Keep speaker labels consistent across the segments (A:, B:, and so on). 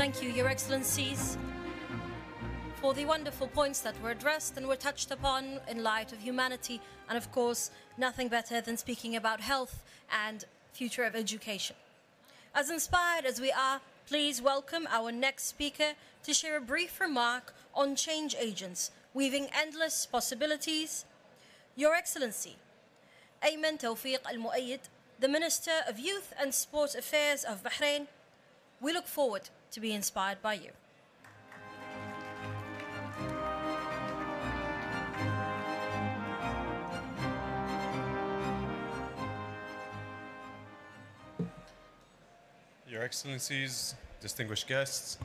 A: Thank you, Your Excellencies, for the wonderful points that were addressed and were touched upon in light of humanity, and of course, nothing better than speaking about health and future of education. As inspired as we are, please welcome our next speaker to share a brief remark on change agents, weaving endless possibilities. Your Excellency, Ayman Tawfiq Al Muayyid, the Minister of Youth and Sports Affairs of Bahrain, we look forward to be inspired by you.
B: Your Excellencies, distinguished guests,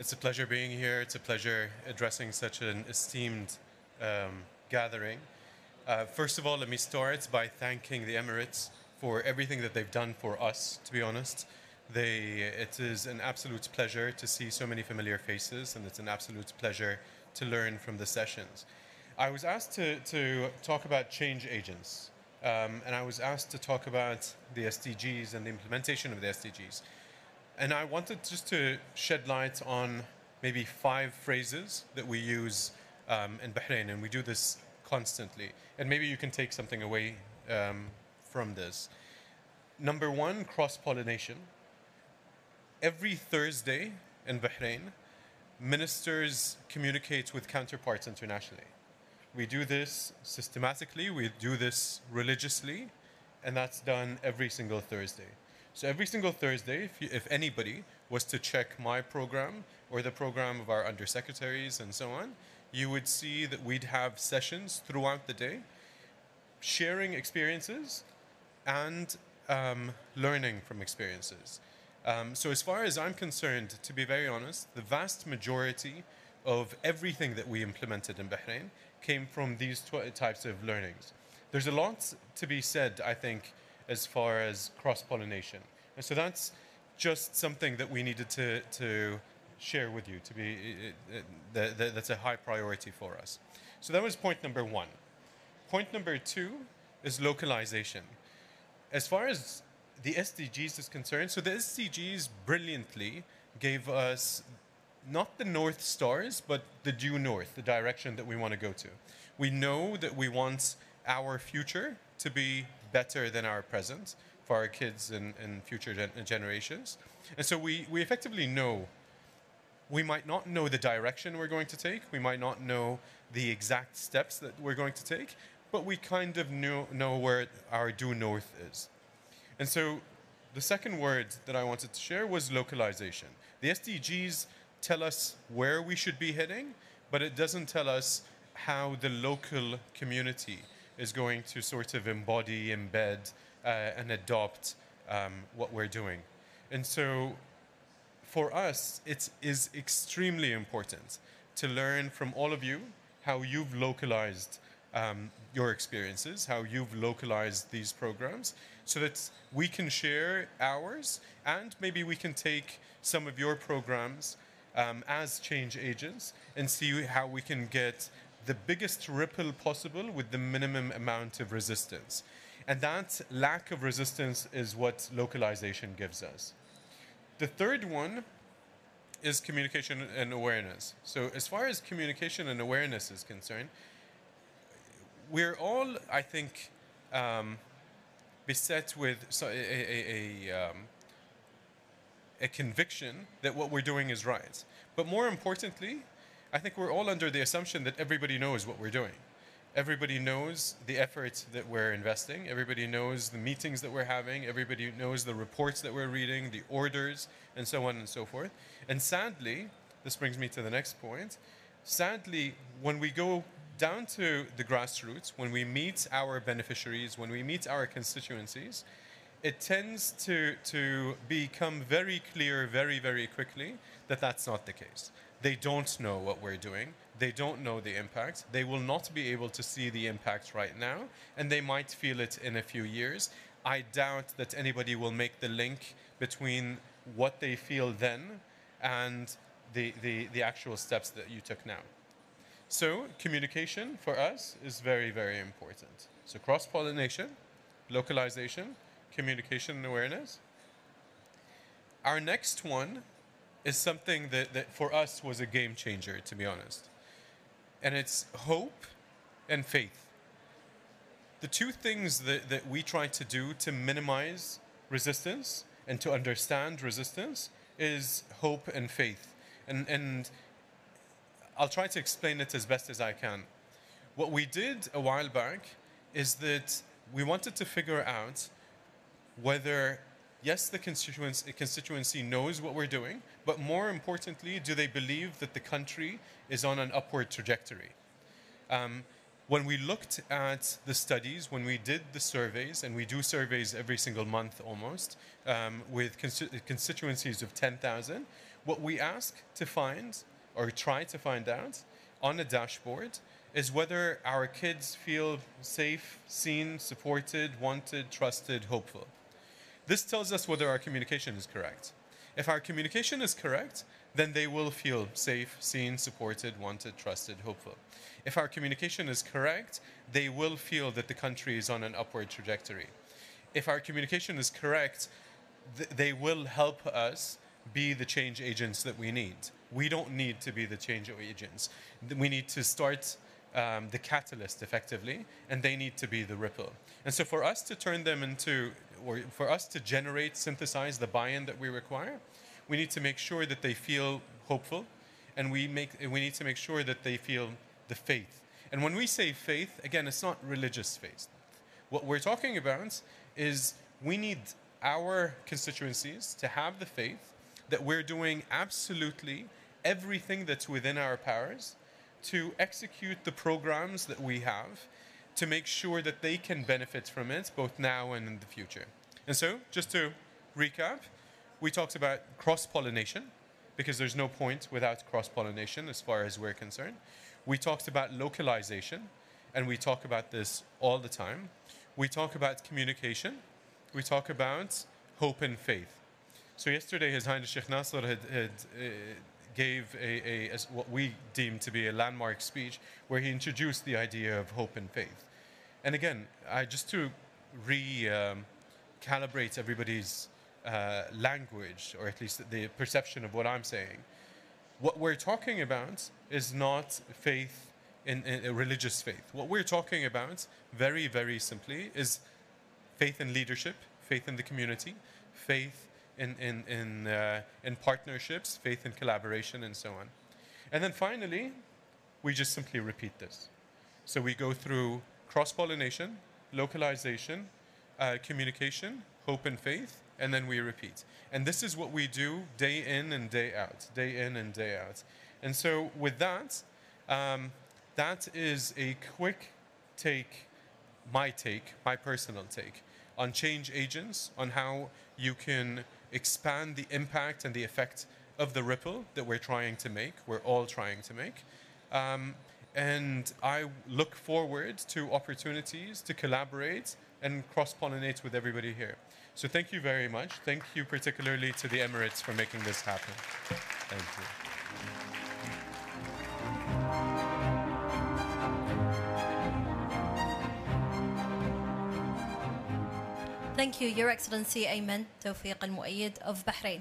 B: it's a pleasure being here. It's a pleasure addressing such an esteemed um, gathering. Uh, first of all, let me start by thanking the Emirates for everything that they've done for us, to be honest. They, it is an absolute pleasure to see so many familiar faces, and it's an absolute pleasure to learn from the sessions. I was asked to, to talk about change agents, um, and I was asked to talk about the SDGs and the implementation of the SDGs. And I wanted just to shed light on maybe five phrases that we use um, in Bahrain, and we do this constantly. And maybe you can take something away um, from this. Number one, cross pollination every Thursday in Bahrain, ministers communicate with counterparts internationally. We do this systematically, we do this religiously, and that's done every single Thursday. So every single Thursday, if, you, if anybody was to check my program or the program of our undersecretaries and so on, you would see that we'd have sessions throughout the day, sharing experiences and um, learning from experiences. Um, so, as far as I'm concerned, to be very honest, the vast majority of everything that we implemented in Bahrain came from these tw- types of learnings. There's a lot to be said, I think, as far as cross pollination. And so that's just something that we needed to, to share with you to be uh, the, the, that's a high priority for us. So that was point number one. Point number two is localization. As far as the SDGs is concerned, so the SDGs brilliantly gave us not the North Stars, but the due north, the direction that we want to go to. We know that we want our future to be better than our present for our kids and, and future gen- generations. And so we, we effectively know we might not know the direction we're going to take, we might not know the exact steps that we're going to take, but we kind of know, know where our due north is. And so the second word that I wanted to share was localization. The SDGs tell us where we should be heading, but it doesn't tell us how the local community is going to sort of embody, embed, uh, and adopt um, what we're doing. And so for us, it is extremely important to learn from all of you how you've localized um, your experiences, how you've localized these programs, so that we can share ours and maybe we can take some of your programs um, as change agents and see how we can get the biggest ripple possible with the minimum amount of resistance. And that lack of resistance is what localization gives us. The third one is communication and awareness. So, as far as communication and awareness is concerned, we're all, I think, um, beset with so a, a, a, um, a conviction that what we're doing is right. But more importantly, I think we're all under the assumption that everybody knows what we're doing. Everybody knows the effort that we're investing. Everybody knows the meetings that we're having. Everybody knows the reports that we're reading, the orders, and so on and so forth. And sadly, this brings me to the next point. Sadly, when we go down to the grassroots, when we meet our beneficiaries, when we meet our constituencies, it tends to, to become very clear very, very quickly that that's not the case. They don't know what we're doing. They don't know the impact. They will not be able to see the impact right now, and they might feel it in a few years. I doubt that anybody will make the link between what they feel then and the, the, the actual steps that you took now. So communication for us is very, very important. So cross-pollination, localization, communication and awareness. Our next one is something that, that for us was a game changer, to be honest. And it's hope and faith. The two things that, that we try to do to minimize resistance and to understand resistance is hope and faith. And, and I'll try to explain it as best as I can. What we did a while back is that we wanted to figure out whether, yes, the constituency, knows what we're doing, but more importantly, do they believe that the country is on an upward trajectory? Um, when we looked at the studies, when we did the surveys, and we do surveys every single month almost, um, with consti- constituencies of 10,000, what we ask to find or try to find out on a dashboard is whether our kids feel safe, seen, supported, wanted, trusted, hopeful. This tells us whether our communication is correct. If our communication is correct, then they will feel safe, seen, supported, wanted, trusted, hopeful. If our communication is correct, they will feel that the country is on an upward trajectory. If our communication is correct, th- they will help us be the change agents that we need. We don't need to be the change agents. We need to start um, the catalyst effectively, and they need to be the ripple. And so, for us to turn them into, or for us to generate, synthesize the buy in that we require, we need to make sure that they feel hopeful, and we, make, we need to make sure that they feel the faith. And when we say faith, again, it's not religious faith. What we're talking about is we need our constituencies to have the faith that we're doing absolutely everything that's within our powers to execute the programs that we have to make sure that they can benefit from it both now and in the future. And so, just to recap, we talked about cross pollination because there's no point without cross pollination as far as we're concerned. We talked about localization, and we talk about this all the time. We talk about communication. We talk about hope and faith. So yesterday, His Highness Sheikh Nasser had, had uh, gave a, a as what we deem to be a landmark speech where he introduced the idea of hope and faith. And again, I just to recalibrate um, everybody's uh, language, or at least the perception of what I'm saying. What we're talking about is not faith in, in a religious faith. What we're talking about, very, very simply, is faith in leadership, faith in the community, faith in, in, in, uh, in partnerships, faith in collaboration, and so on. And then finally, we just simply repeat this. So we go through cross pollination, localization, uh, communication, hope and faith, and then we repeat. And this is what we do day in and day out, day in and day out. And so with that, um, that is a quick take, my take, my personal take on change agents, on how you can expand the impact and the effect of the ripple that we're trying to make, we're all trying to make. Um, and I look forward to opportunities to collaborate and cross pollinate with everybody here. So thank you very much. Thank you particularly to the Emirates for making this happen. Thank you.
A: Thank you, Your Excellency Ayman Tawfiq Al Muayyid of Bahrain.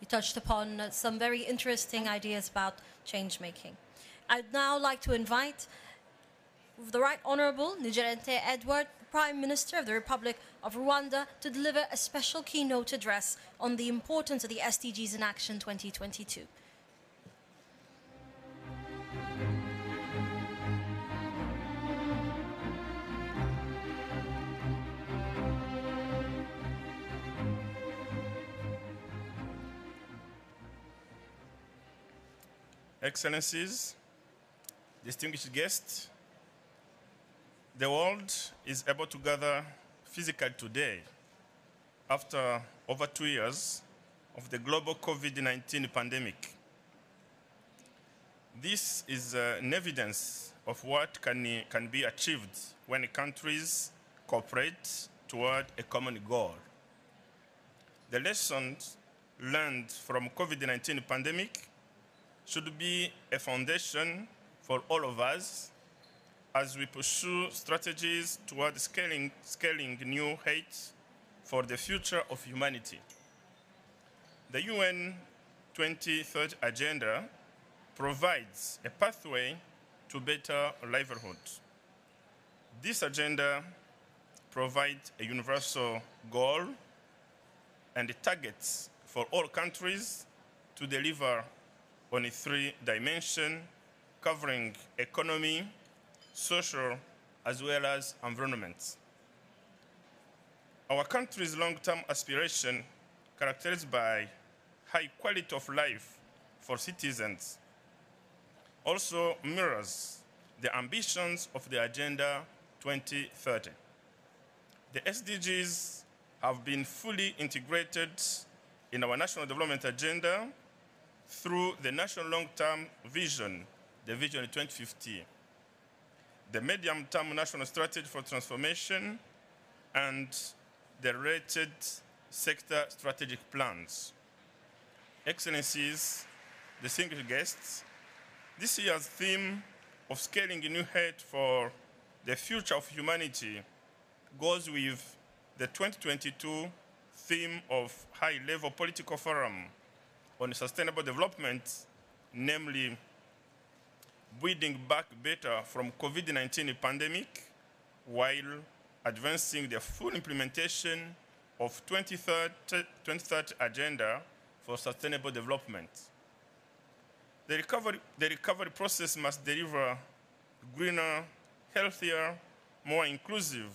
A: You touched upon some very interesting ideas about change making. I'd now like to invite the Right Honourable Ngirente Edward, Prime Minister of the Republic of Rwanda, to deliver a special keynote address on the importance of the SDGs in Action 2022.
C: Excellencies, distinguished guests, the world is able to gather physically today after over two years of the global COVID 19 pandemic. This is an evidence of what can, can be achieved when countries cooperate toward a common goal. The lessons learned from COVID-19 pandemic should be a foundation for all of us as we pursue strategies toward scaling, scaling new heights for the future of humanity. The UN 2030 agenda provides a pathway to better livelihood. This agenda provides a universal goal and targets for all countries to deliver on a three dimension covering economy, social, as well as environment. Our country's long-term aspiration characterized by high quality of life for citizens also mirrors the ambitions of the Agenda 2030. The SDGs have been fully integrated in our national development agenda through the national long-term vision, the Vision 2050, the medium-term national strategy for transformation, and the related sector strategic plans. Excellencies, distinguished guests, this year's theme of scaling a new height for the future of humanity goes with the 2022 theme of high-level political forum on sustainable development, namely building back better from COVID-19 pandemic while advancing the full implementation of 2030, 2030 agenda for sustainable development. The recovery, the recovery process must deliver greener, healthier, more inclusive,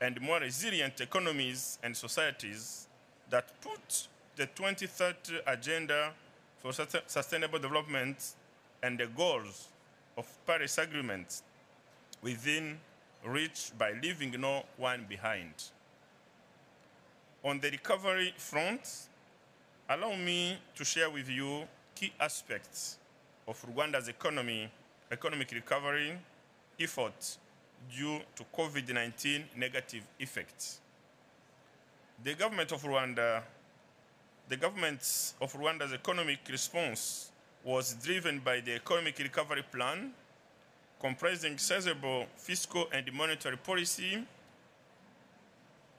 C: and more resilient economies and societies that put the 2030 agenda for sustainable development and the goals of Paris Agreement within reach by leaving no one behind. On the recovery front, allow me to share with you key aspects of Rwanda's economy, economic recovery efforts due to COVID-19 negative effects. The government of Rwanda, the government of Rwanda's economic response was driven by the economic recovery plan, comprising sizable fiscal and monetary policy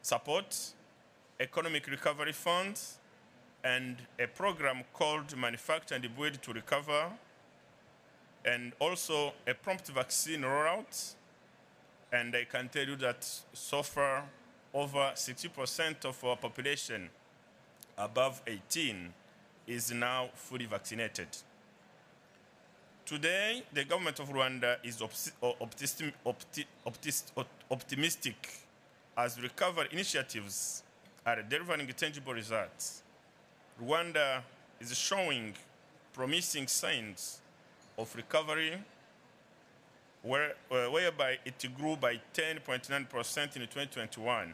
C: support, economic recovery funds, and a program called Manufacture and Build to Recover, and also a prompt vaccine rollout. And I can tell you that so far, over 60% of our population above 18 is now fully vaccinated. Today, the government of Rwanda is optimistic, as recovery initiatives are delivering tangible results. Rwanda is showing promising signs of recovery uh, whereby it grew by 10.9% in 2021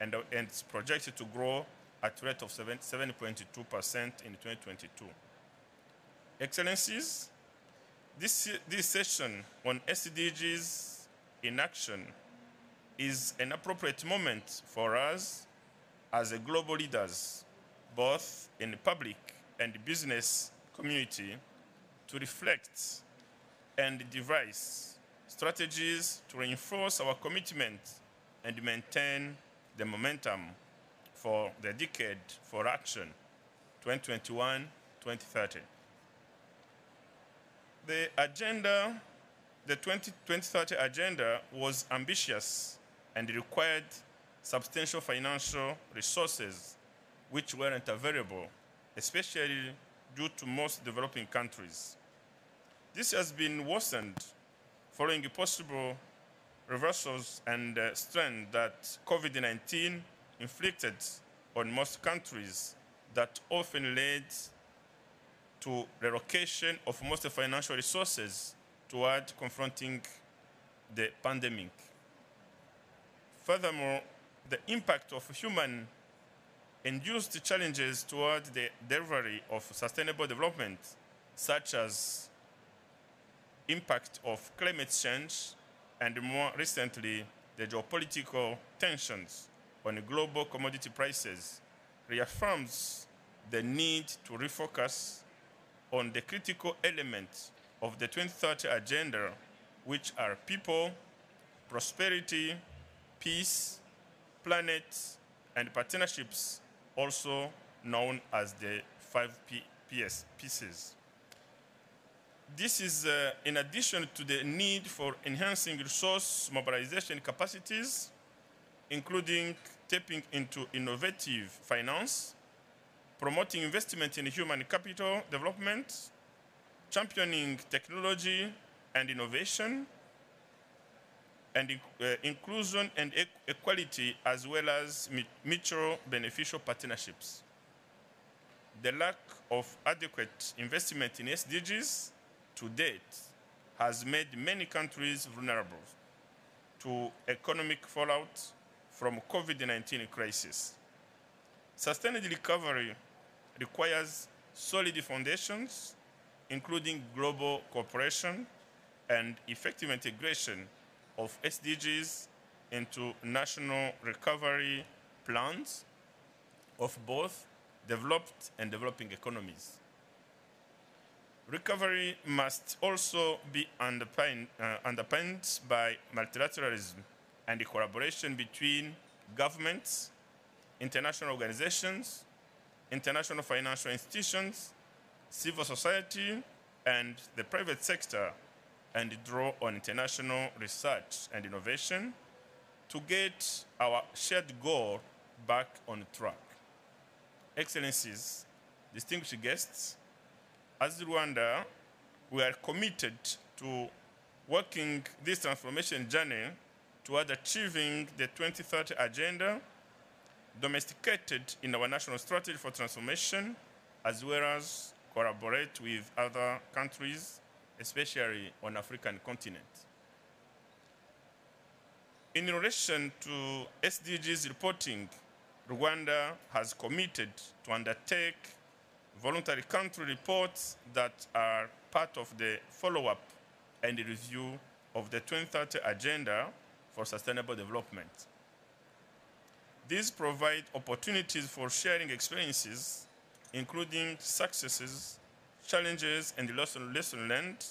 C: and, uh, and it's projected to grow at rate of 7.2% in 2022. Excellencies, this, this session on SDGs in action is an appropriate moment for us as a global leaders, both in the public and the business community, to reflect and devise strategies to reinforce our commitment and maintain the momentum for the decade for action 2021-2030. The agenda, the 2030 agenda was ambitious and required substantial financial resources which weren't available, especially due to most developing countries. This has been worsened following possible reversals and uh, strain that COVID-19 inflicted on most countries that often led to relocation of most financial resources toward confronting the pandemic. Furthermore, the impact of human induced challenges toward the delivery of sustainable development, such as impact of climate change and more recently the geopolitical tensions on global commodity prices reaffirms the need to refocus on the critical elements of the 2030 agenda, which are people, prosperity, peace, planet, and partnerships, also known as the 5P PS, pieces. This is uh, in addition to the need for enhancing resource mobilization capacities, including tapping into innovative finance, promoting investment in human capital development, championing technology and innovation, and uh, inclusion and e equality, as well as mutual beneficial partnerships. The lack of adequate investment in SDGs to date has made many countries vulnerable to economic fallout from COVID-19 crisis. Sustained recovery requires solid foundations, including global cooperation and effective integration of SDGs into national recovery plans of both developed and developing economies. Recovery must also be underpinned, uh, underpinned by multilateralism and the collaboration between governments, international organizations, international financial institutions, civil society, and the private sector, and draw on international research and innovation to get our shared goal back on track. Excellencies, distinguished guests, as Rwanda, we are committed to working this transformation journey toward achieving the 2030 agenda domesticated in our national strategy for transformation, as well as collaborate with other countries, especially on African continent. In relation to SDGs reporting, Rwanda has committed to undertake voluntary country reports that are part of the follow-up and review of the 2030 Agenda for Sustainable Development. These provide opportunities for sharing experiences, including successes, challenges, and lessons lesson learned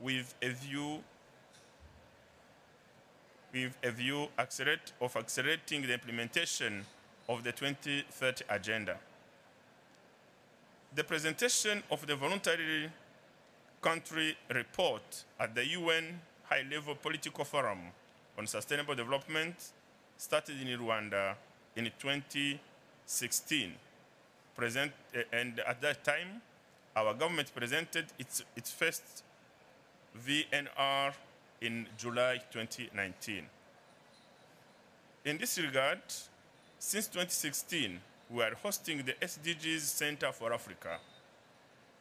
C: with a view with a view accelerate, of accelerating the implementation of the 2030 agenda. The presentation of the voluntary country report at the UN High-Level Political Forum on Sustainable Development started in Rwanda in 2016. Present, uh, and at that time, our government presented its, its first VNR in July 2019. In this regard, since 2016, we are hosting the SDGs Center for Africa,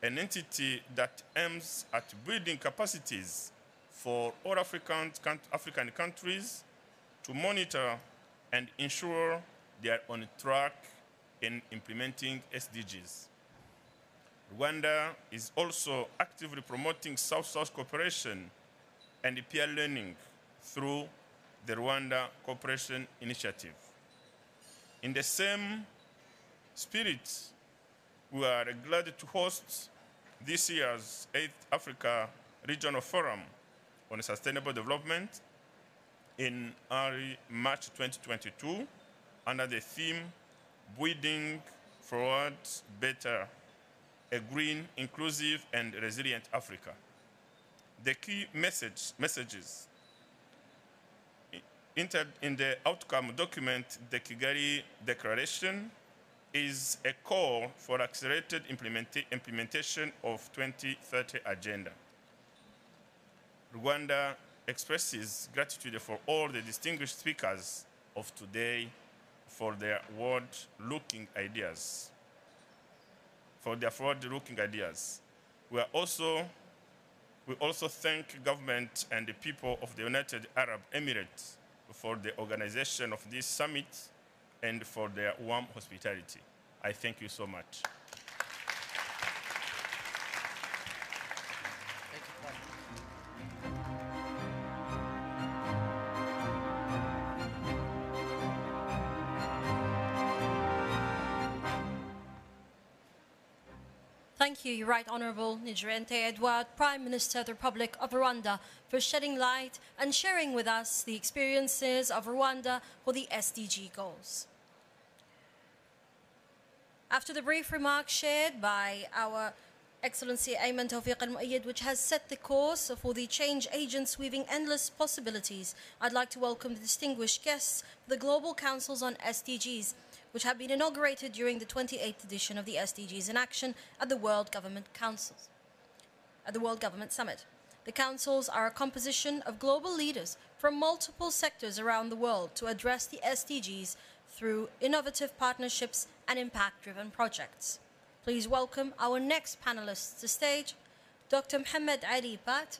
C: an entity that aims at building capacities for all African, African countries to monitor and ensure they are on track in implementing SDGs. Rwanda is also actively promoting South-South cooperation and peer learning through the Rwanda Cooperation Initiative. In the same spirit, we are glad to host this year's 8th Africa Regional Forum on Sustainable Development in early March 2022 under the theme Building Forward Better, a Green, Inclusive, and Resilient Africa. The key message, messages in the outcome document, the Kigali Declaration, is a call for accelerated implementa implementation of 2030 agenda. Rwanda expresses gratitude for all the distinguished speakers of today for their forward-looking ideas. For their forward-looking ideas. We are also we also thank government and the people of the United Arab Emirates for the organization of this summit and for their warm hospitality. I thank you so much.
A: Right Honourable Ngirente Edouard, Prime Minister of the Republic of Rwanda, for shedding light and sharing with us the experiences of Rwanda for the SDG goals. After the brief remarks shared by our Excellency Ayman Tawfiq Al Muayyad, which has set the course for the change agents weaving endless possibilities, I'd like to welcome the distinguished guests for the Global Councils on SDGs, which have been inaugurated during the 28th edition of the SDGs in Action at the World Government Councils, at the World Government Summit. The councils are a composition of global leaders from multiple sectors around the world to address the SDGs through innovative partnerships and impact driven projects. Please welcome our next panelists to stage Dr. Mohammed Ali Pate,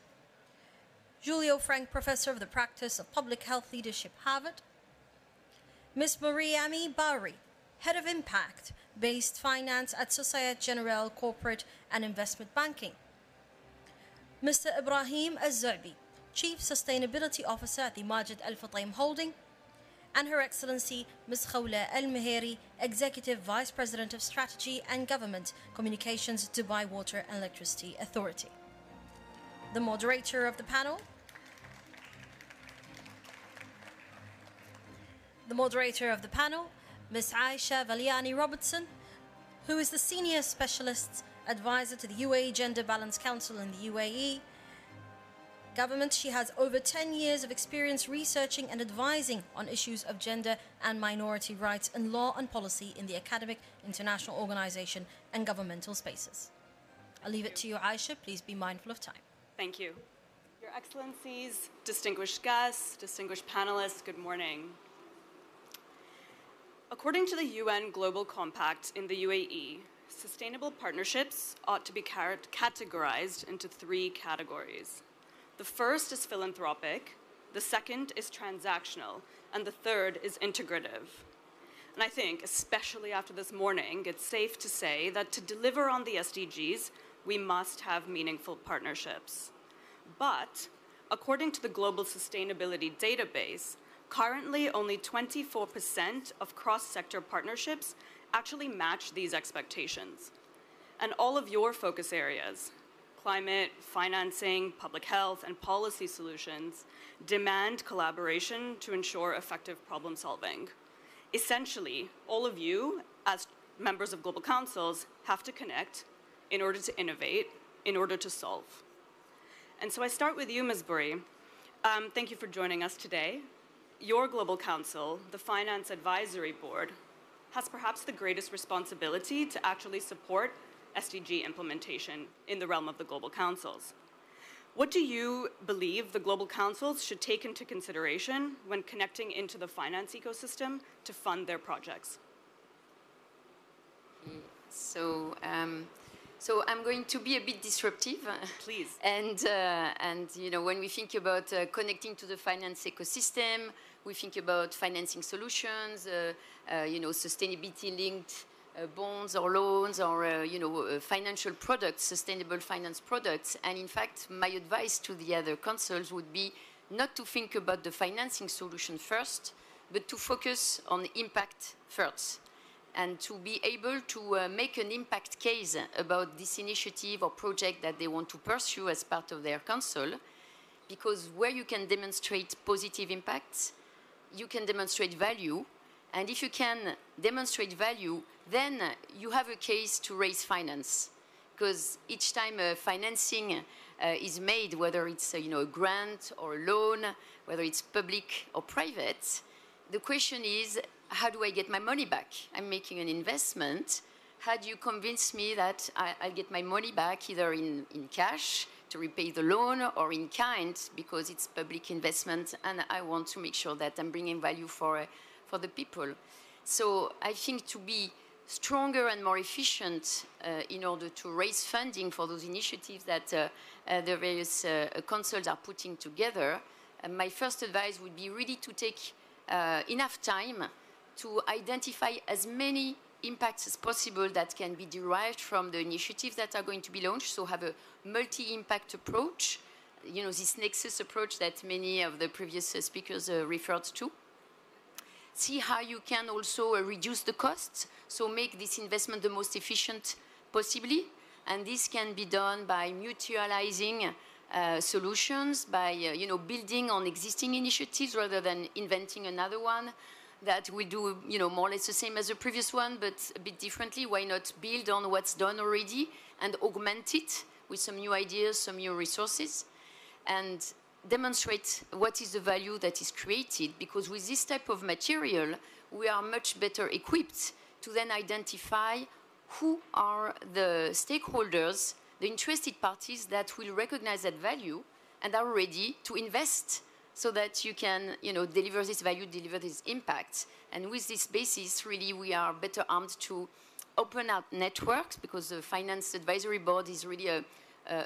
A: Julio Frenk Professor of the Practice of Public Health Leadership, Harvard, Ms. Mariami Bari, Head of Impact Based Finance at Societe Generale Corporate and Investment Banking, Mr. Ibrahim Az-Zu'bi, Chief Sustainability Officer at the Majid Al Futtaim Holding, and Her Excellency Ms. Khawla Al Mehairi, Executive Vice President of Strategy and Government Communications, Dubai Water and Electricity Authority. The moderator of the panel, the moderator of the panel, Ms. Aisha Valiani Robertson, who is the Senior Specialist Advisor to the UAE Gender Balance Council in the UAE government. She has over 10 years of experience researching and advising on issues of gender and minority rights and law and policy in the academic, international organization, and governmental spaces. I'll leave it to you, Aisha. Please be mindful of time.
D: Thank you. Your Excellencies, distinguished guests, distinguished panelists, good morning. According to the UN Global Compact in the UAE, sustainable partnerships ought to be categorized into three categories the first is philanthropic, the second is transactional, and the third is integrative. And I think, especially after this morning, it's safe to say that to deliver on the SDGs, we must have meaningful partnerships. But according to the Global Sustainability Database, currently only 24% of cross sector partnerships actually match these expectations. And all of your focus areas, climate, financing, public health, and policy solutions demand collaboration to ensure effective problem solving. Essentially, all of you, as members of global councils, have to connect in order to innovate, in order to solve. And so I start with you, Ms. Buri. Um, thank you for joining us today. Your global council, the Finance Advisory Board, has perhaps the greatest responsibility to actually support SDG implementation in the realm of the global councils. What do you believe the global councils should take into consideration when connecting into the finance ecosystem to fund their projects?
E: So, um, so I'm going to be a bit disruptive.
D: Please.
E: and uh, and you know when we think about uh, connecting to the finance ecosystem, we think about financing solutions, uh, uh you know, sustainability linked uh, bonds or loans or you know financial products, sustainable finance products. And in fact, my advice to the other councils would be not to think about the financing solution first, but to focus on impact first and to be able to uh, make an impact case about this initiative or project that they want to pursue as part of their council. Because where you can demonstrate positive impacts, you can demonstrate value. And if you can demonstrate value, then you have a case to raise finance. Because each time uh, financing uh, is made, whether it's uh, you know, a grant or a loan, whether it's public or private, the question is, how do I get my money back? I'm making an investment. How do you convince me that I, will get my money back either in, in cash to repay the loan or in kind because it's public investment and I want to make sure that I'm bringing value for, uh, for the people. So I think to be stronger and more efficient uh, in order to raise funding for those initiatives that uh, uh, the various uh, councils are putting together, uh, my first advice would be really to take enough time to identify as many impacts as possible that can be derived from the initiatives that are going to be launched, so have a multi-impact approach, you know, this nexus approach that many of the previous speakers referred to. See how you can also uh, reduce the costs, so make this investment the most efficient possibly. And this can be done by mutualizing uh, solutions, by uh, you know, building on existing initiatives rather than inventing another one, that will do, you know, more or less the same as the previous one, but a bit differently. Why not build on what's done already and augment it with some new ideas, some new resources, and demonstrate what is the value that is created? Because with this type of material, we are much better equipped to then identify who are the stakeholders, the interested parties that will recognize that value and are ready to invest so that you can you know, deliver this value, deliver this impact. And with this basis, really, we are better armed to open up networks because the Finance Advisory Board is really a,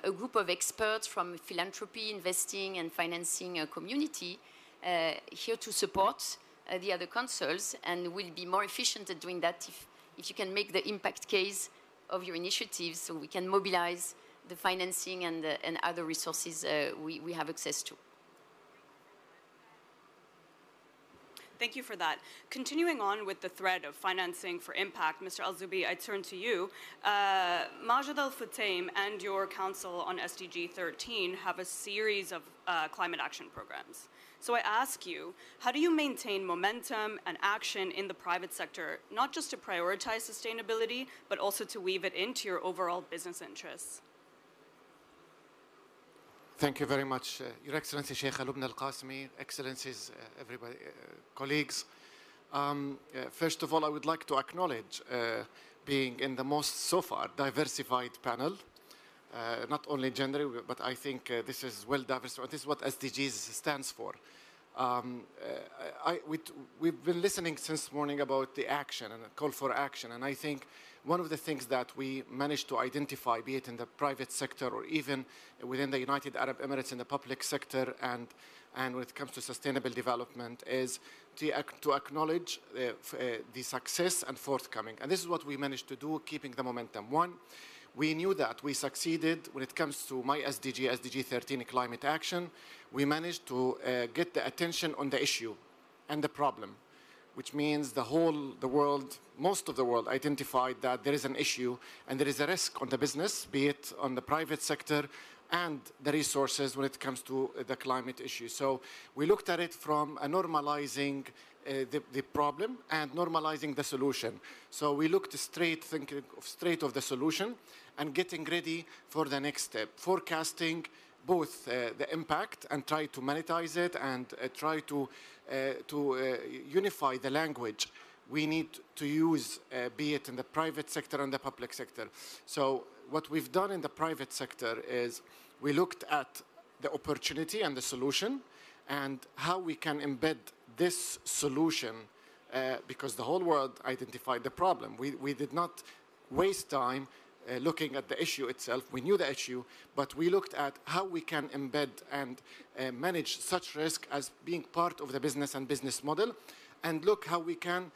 E: a group of experts from philanthropy, investing, and financing uh, community uh, here to support uh, the other councils and will be more efficient at doing that if, if you can make the impact case of your initiatives so we can mobilize the financing and, and other resources we, we have access to.
D: Thank you for that. Continuing on with the thread of financing for impact, Mr. Al-Zubi, I turn to you. Uh, Majid Al-Futtaim and your Council on SDG 13 have a series of uh, climate action programs. So I ask you, how do you maintain momentum and action in the private sector, not just to prioritize sustainability, but also to weave it into your overall business interests?
F: Thank you very much, uh, Your Excellency Sheikh Lubna Al Qasimi, Excellencies, uh, everybody, uh, colleagues. Um, uh, first of all, I would like to acknowledge uh, being in the most so far diversified panel. Not only gender, but I think this is well diversified. This is what SDGs stands for. Um, I, we, have been listening since morning about the action and call for action, and I think one of the things that we managed to identify, be it in the private sector or even within the United Arab Emirates in the public sector and, and when it comes to sustainable development, is to, to acknowledge uh, uh, the success and forthcoming. And this is what we managed to do, keeping the momentum. One, we knew that we succeeded when it comes to my SDG, SDG 13 climate action. We managed to uh, get the attention on the issue and the problem which means the whole, the world, most of the world identified that there is an issue and there is a risk on the business, be it on the private sector and the resources when it comes to the climate issue. So we looked at it from a normalizing uh, the, the, problem and normalizing the solution. So we looked straight, thinking straight of the solution and getting ready for the next step, forecasting both uh, the impact and try to monetize it and uh, try to uh, to unify the language we need to use, be it in the private sector and the public sector. So what we've done in the private sector is we looked at the opportunity and the solution and how we can embed this solution uh, because the whole world identified the problem. We, we did not waste time uh, looking at the issue itself. We knew the issue, but we looked at how we can embed and uh, manage such risk as being part of the business and business model, and look how we can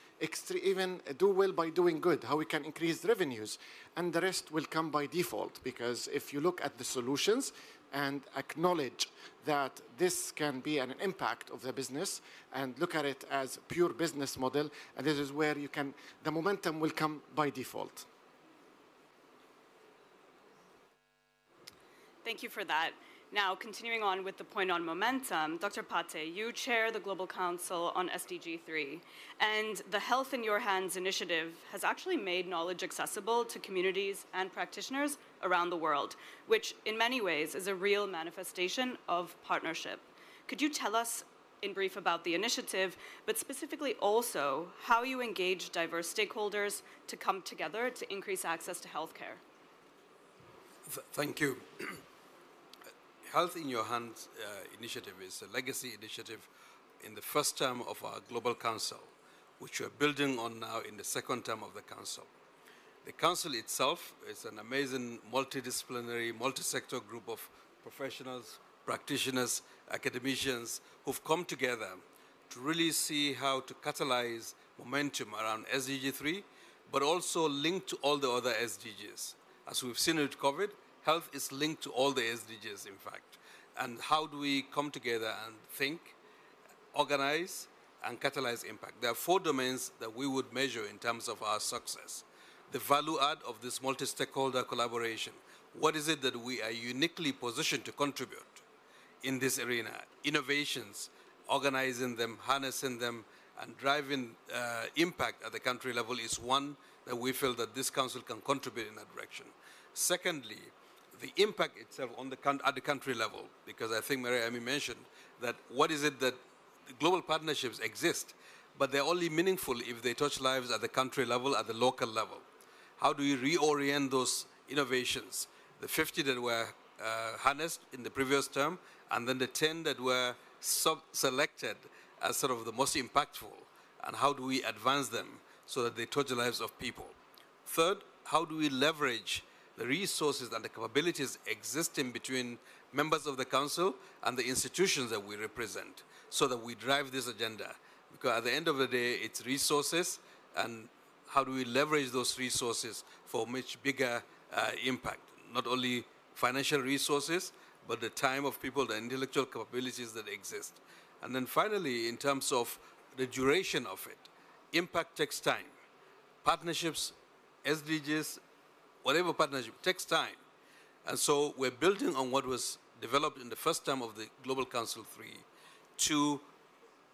F: even do well by doing good, how we can increase revenues, and the rest will come by default. Because if you look at the solutions and acknowledge that this can be an impact of the business and look at it as pure business model, and this is where you can, the momentum will come by default.
D: Thank you for that. Now, continuing on with the point on momentum, Dr. Pate, you chair the Global Council on SDG 3, and the Health in Your Hands initiative has actually made knowledge accessible to communities and practitioners around the world, which in many ways is a real manifestation of partnership. Could you tell us in brief about the initiative, but specifically also how you engage diverse stakeholders to come together to increase access to healthcare?
G: Thank you. Health in Your Hands uh, initiative is a legacy initiative in the first term of our Global Council, which we're building on now in the second term of the Council. The Council itself is an amazing multidisciplinary, multi-sector group of professionals, practitioners, academicians who've come together to really see how to catalyze momentum around SDG 3, but also link to all the other SDGs. As we've seen with COVID, health is linked to all the SDGs, in fact. And how do we come together and think, organize, and catalyze impact? There are four domains that we would measure in terms of our success. The value add of this multi-stakeholder collaboration. What is it that we are uniquely positioned to contribute in this arena? Innovations, organizing them, harnessing them, and driving uh, impact at the country level is one that we feel that this council can contribute in that direction. Secondly, the impact itself on the at the country level, because I think Mary Amy mentioned that what is it that global partnerships exist, but they're only meaningful if they touch lives at the country level, at the local level. How do we reorient those innovations? The 50 that were uh, harnessed in the previous term, and then the 10 that were selected as sort of the most impactful, and how do we advance them so that they touch the lives of people? Third, how do we leverage the resources and the capabilities existing between members of the council and the institutions that we represent so that we drive this agenda? Because at the end of the day, it's resources and how do we leverage those resources for much bigger uh, impact? Not only financial resources, but the time of people, the intellectual capabilities that exist. And then finally, in terms of the duration of it, impact takes time. Partnerships, SDGs, whatever partnership takes time. And so we're building on what was developed in the first term of the Global Council 3 to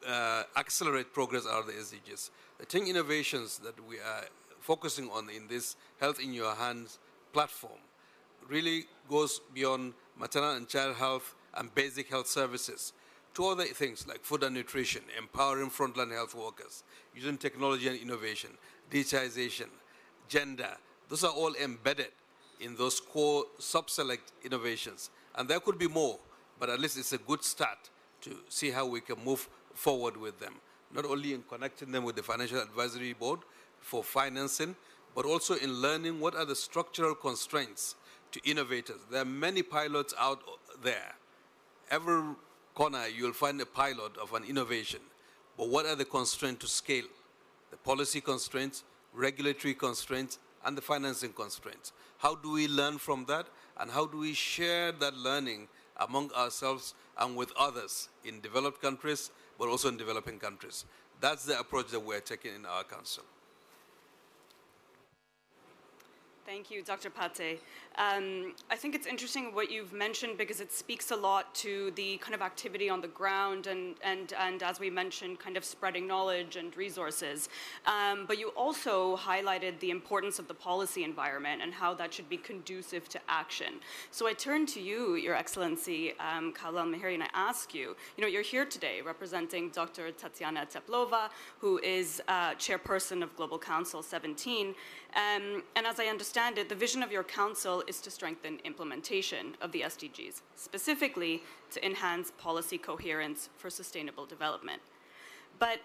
G: uh, accelerate progress out of the SDGs. The 10 innovations that we are focusing on in this Health in Your Hands platform really goes beyond maternal and child health and basic health services to other things like food and nutrition, empowering frontline health workers, using technology and innovation, digitization, gender. Those are all embedded in those core sub-select innovations. And there could be more, but at least it's a good start to see how we can move forward with them, not only in connecting them with the Financial Advisory Board for financing, but also in learning what are the structural constraints to innovators. There are many pilots out there. Every corner, you'll find a pilot of an innovation. But what are the constraints to scale? The policy constraints, regulatory constraints, and the financing constraints. How do we learn from that? And how do we share that learning among ourselves and with others in developed countries, but also in developing countries? That's the approach that we're taking in our council.
D: Thank you, Dr. Pate. Um, I think it's interesting what you've mentioned because it speaks a lot to the kind of activity on the ground and, and, and as we mentioned, kind of spreading knowledge and resources. Um, but you also highlighted the importance of the policy environment and how that should be conducive to action. So I turn to you, Your Excellency, um, Khalil Mehairi, and I ask you, you know, you're here today representing Dr. Tatiana Teplova, who is uh, chairperson of Global Council 17. Um, and as I understand it, the vision of your council is to strengthen implementation of the SDGs, specifically to enhance policy coherence for sustainable development. But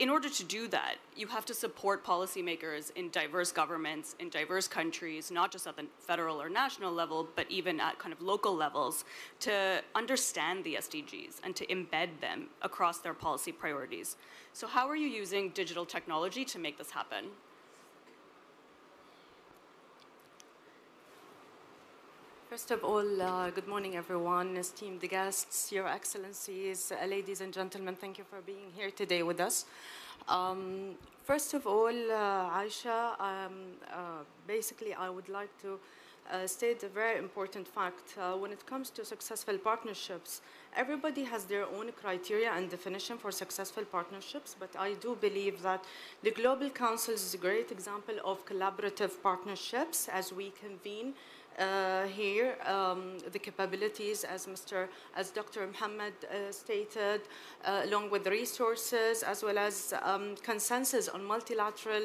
D: in order to do that, you have to support policymakers in diverse governments, in diverse countries, not just at the federal or national level, but even at kind of local levels, to understand the SDGs and to embed them across their policy priorities. So, how are you using digital technology to make this happen?
H: First of all, uh, good morning, everyone, esteemed guests, Your Excellencies, uh, ladies and gentlemen. Thank you for being here today with us. Um, first of all, uh, Aisha, um, uh, basically, I would like to uh, state a very important fact. Uh, when it comes to successful partnerships, everybody has their own criteria and definition for successful partnerships, but I do believe that the Global Council is a great example of collaborative partnerships as we convene uh, here, um, the capabilities, as Mr. as Dr. Muhammad uh, stated, uh, along with resources, as well as um, consensus on multilateral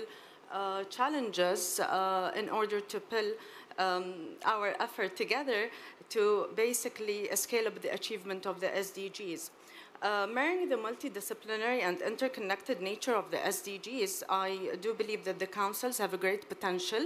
H: uh, challenges uh, in order to pull um, our effort together to basically scale up the achievement of the SDGs. Uh, marrying the multidisciplinary and interconnected nature of the SDGs, I do believe that the councils have a great potential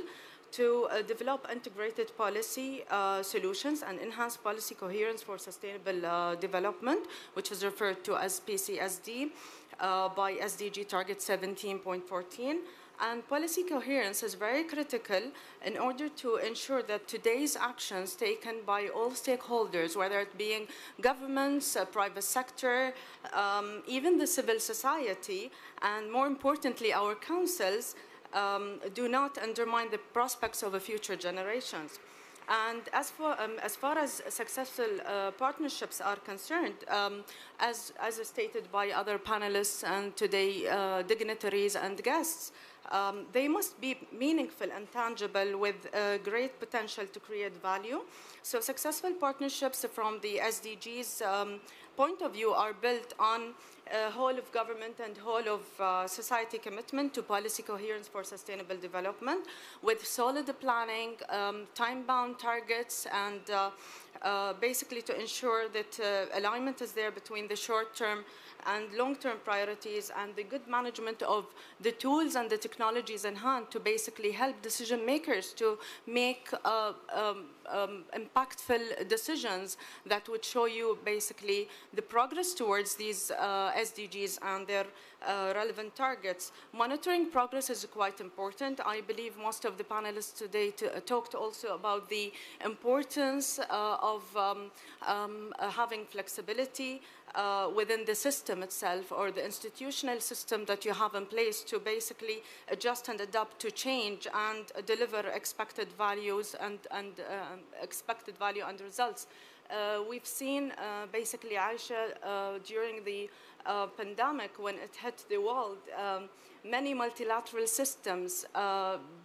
H: to uh, develop integrated policy uh, solutions and enhance policy coherence for sustainable uh, development, which is referred to as PCSD uh, by SDG Target 17.14. And policy coherence is very critical in order to ensure that today's actions taken by all stakeholders, whether it being governments, uh, private sector, um, even the civil society, and more importantly, our councils, um, do not undermine the prospects of future generations. And as, for, um, as far as successful uh, partnerships are concerned, um, as, as stated by other panelists and today uh, dignitaries and guests, um, they must be meaningful and tangible with uh, great potential to create value. So successful partnerships from the SDGs um, point of view are built on a whole of government and whole of uh, society commitment to policy coherence for sustainable development with solid planning, um, time-bound targets, and uh, uh, basically to ensure that uh, alignment is there between the short-term and long-term priorities and the good management of the tools and the technologies in hand to basically help decision makers to make uh, um, um, impactful decisions that would show you basically the progress towards these uh, SDGs and their uh, relevant targets. Monitoring progress is quite important. I believe most of the panelists today to, uh, talked also about the importance uh, of um, um, uh, having flexibility uh, within the system itself or the institutional system that you have in place to basically adjust and adapt to change and deliver expected values and, and expected value and results. We've seen basically Aisha during the uh, pandemic when it hit the world, um, many multilateral systems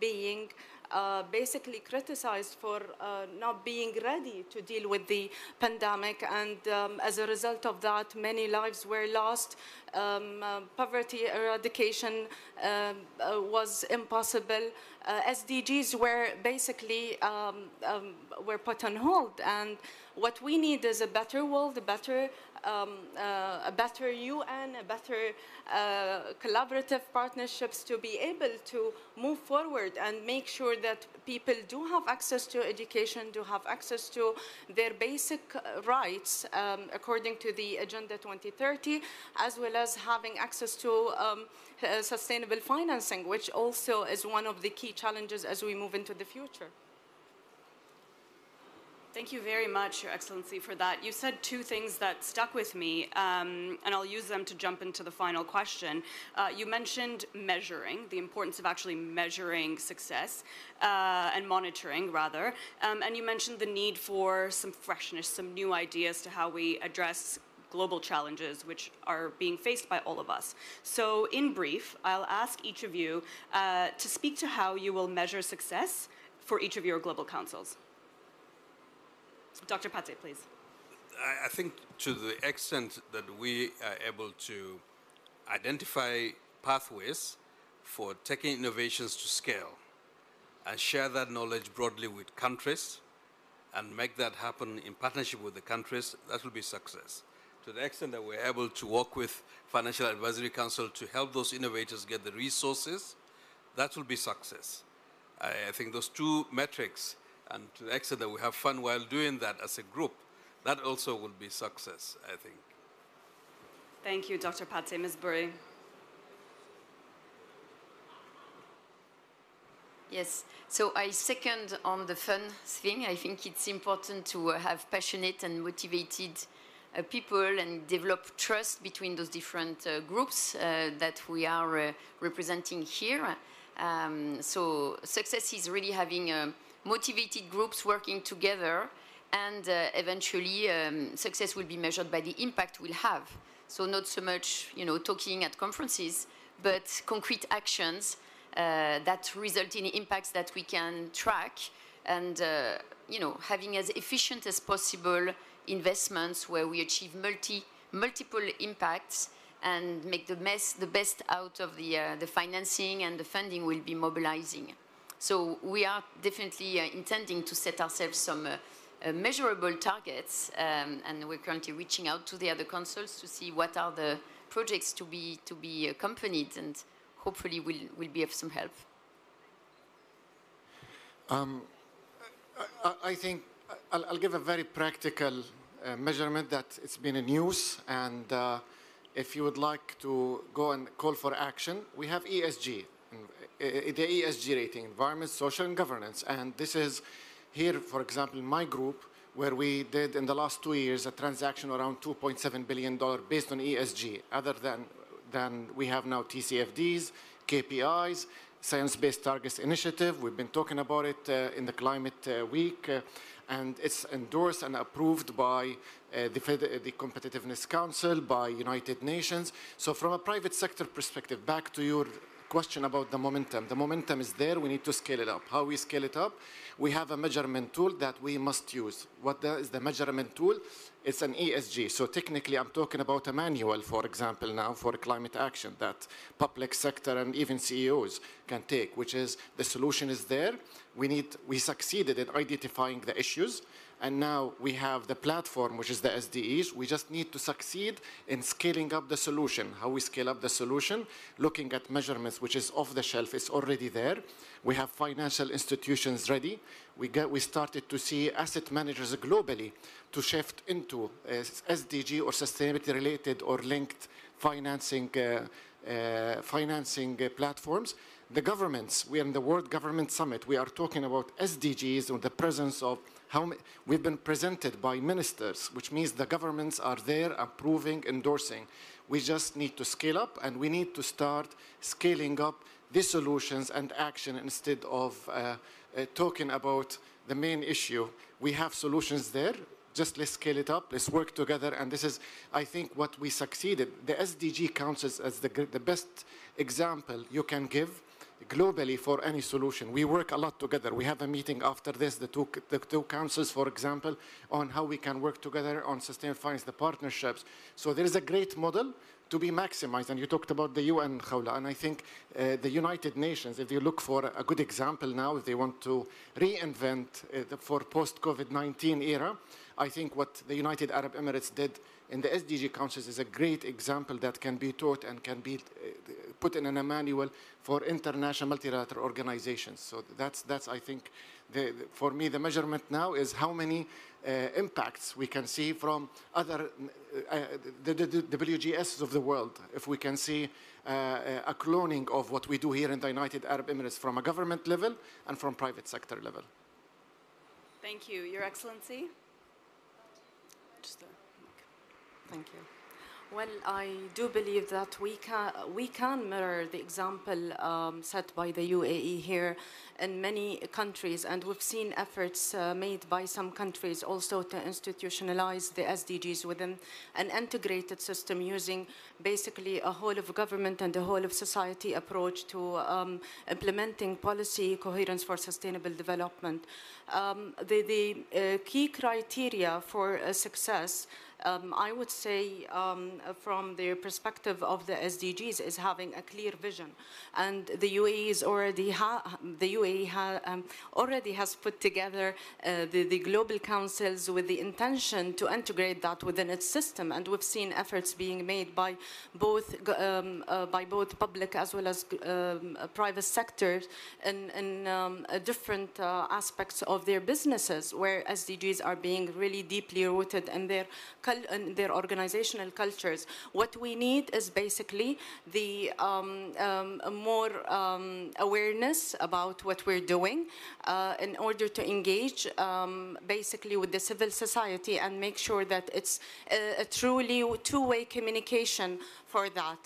H: being uh, basically criticized for uh, not being ready to deal with the pandemic. And um, as a result of that, many lives were lost. Um, uh, poverty eradication um, uh, was impossible. Uh, SDGs were basically um, um, were put on hold. And what we need is a better world, a better um, uh, a better UN, a better uh, collaborative partnerships to be able to move forward and make sure that people do have access to education, do have access to their basic uh, rights um, according to the Agenda 2030, as well as having access to um, uh, sustainable financing, which also is one of the key challenges as we move into the future.
D: Thank you very much, Your Excellency, for that. You said two things that stuck with me, um, and I'll use them to jump into the final question. Uh, you mentioned measuring, the importance of actually measuring success uh, and monitoring, rather, um, and you mentioned the need for some freshness, some new ideas to how we address global challenges which are being faced by all of us. So, in brief, I'll ask each of you uh, to speak to how you will measure success for each of your global councils. Dr. Pate, please.
G: I think to the extent that we are able to identify pathways for taking innovations to scale and share that knowledge broadly with countries and make that happen in partnership with the countries, that will be success. To the extent that we're able to work with Financial Advisory Council to help those innovators get the resources, that will be success. I, I think those two metrics and to the extent that we have fun while doing that as a group, that also will be success, I think.
D: Thank you, Dr. Pate. Ms. Buri.
E: Yes, so I second on the fun thing. I think it's important to uh, have passionate and motivated uh, people and develop trust between those different uh, groups uh, that we are uh, representing here. Um, so success is really having a motivated groups working together, and uh, eventually um, success will be measured by the impact we'll have. So not so much, you know, talking at conferences, but concrete actions uh, that result in impacts that we can track, and uh, you know, having as efficient as possible investments where we achieve multi multiple impacts and make the, mess, the best out of the, uh, the financing and the funding we'll be mobilizing. So we are definitely uh, intending to set ourselves some uh, uh, measurable targets, um, and we're currently reaching out to the other councils to see what are the projects to be to be accompanied, and hopefully will will be of some help.
F: Um, I, I, think I'll, I'll, give a very practical uh, measurement that it's been in use, and uh, if you would like to go and call for action, we have ESG, the ESG rating, environment, social, and governance. And this is here, for example, in my group, where we did in the last two years a transaction around $2.7 billion based on ESG, other than, than we have now TCFDs, KPIs, Science-Based Targets Initiative. We've been talking about it uh, in the Climate uh, Week, uh, and it's endorsed and approved by uh, the, Fed the Competitiveness Council, by United Nations. So from a private sector perspective, back to your question about the momentum. The momentum is there. We need to scale it up. How we scale it up? We have a measurement tool that we must use. What the, is the measurement tool? It's an ESG. So technically, I'm talking about a manual, for example, now for climate action that public sector and even CEOs can take, which is the solution is there. We need, we succeeded in identifying the issues. And now we have the platform, which is the SDGs. We just need to succeed in scaling up the solution. How we scale up the solution, looking at measurements, which is off the shelf, is already there. We have financial institutions ready. We, get, we started to see asset managers globally to shift into uh, SDG or sustainability related or linked financing, uh, uh, financing uh, platforms. The governments, we are in the World Government Summit, we are talking about SDGs and the presence of how we've been presented by ministers, which means the governments are there approving, endorsing. We just need to scale up and we need to start scaling up the solutions and action instead of uh, uh, talking about the main issue. We have solutions there. Just let's scale it up. Let's work together. And this is, I think, what we succeeded. The SDG counts as, the, the best example you can give globally for any solution. We work a lot together. We have a meeting after this, the two, the two councils, for example, on how we can work together on sustainable finance, the partnerships. So there is a great model to be maximized. And you talked about the UN, Khawla, and I think uh, the United Nations, if you look for a good example now, if they want to reinvent uh, for post-COVID-19 era, I think what the United Arab Emirates did in the SDG councils is a great example that can be taught and can be uh, put in a manual for international multilateral organizations. So that's, that's I think, the, for me, the measurement now is how many uh, impacts we can see from other, uh, uh the, the, the, WGS of the world. If we can see uh, a cloning of what we do here in the United Arab Emirates from a government level and from private sector level.
D: Thank you, Your Excellency.
H: Thank you. Well, I do believe that we can, we can mirror the example um, set by the UAE here in many countries, and we've seen efforts uh, made by some countries also to institutionalize the SDGs within an integrated system using basically a whole of government and a whole of society approach to um, implementing policy coherence for sustainable development. Um, the, the uh, key criteria for uh, success um, I would say um, from the perspective of the SDGs is having a clear vision. And the UAE is already, the UAE ha um, already has put together uh, the, the global councils with the intention to integrate that within its system. And we've seen efforts being made by both, um, uh, by both public as well as um, private sectors in, in um, different uh, aspects of their businesses where SDGs are being really deeply rooted in their in their organizational cultures. What we need is basically the um, um, more um, awareness about what we're doing uh, in order to engage um, basically with the civil society and make sure that it's a, a truly two-way communication for that.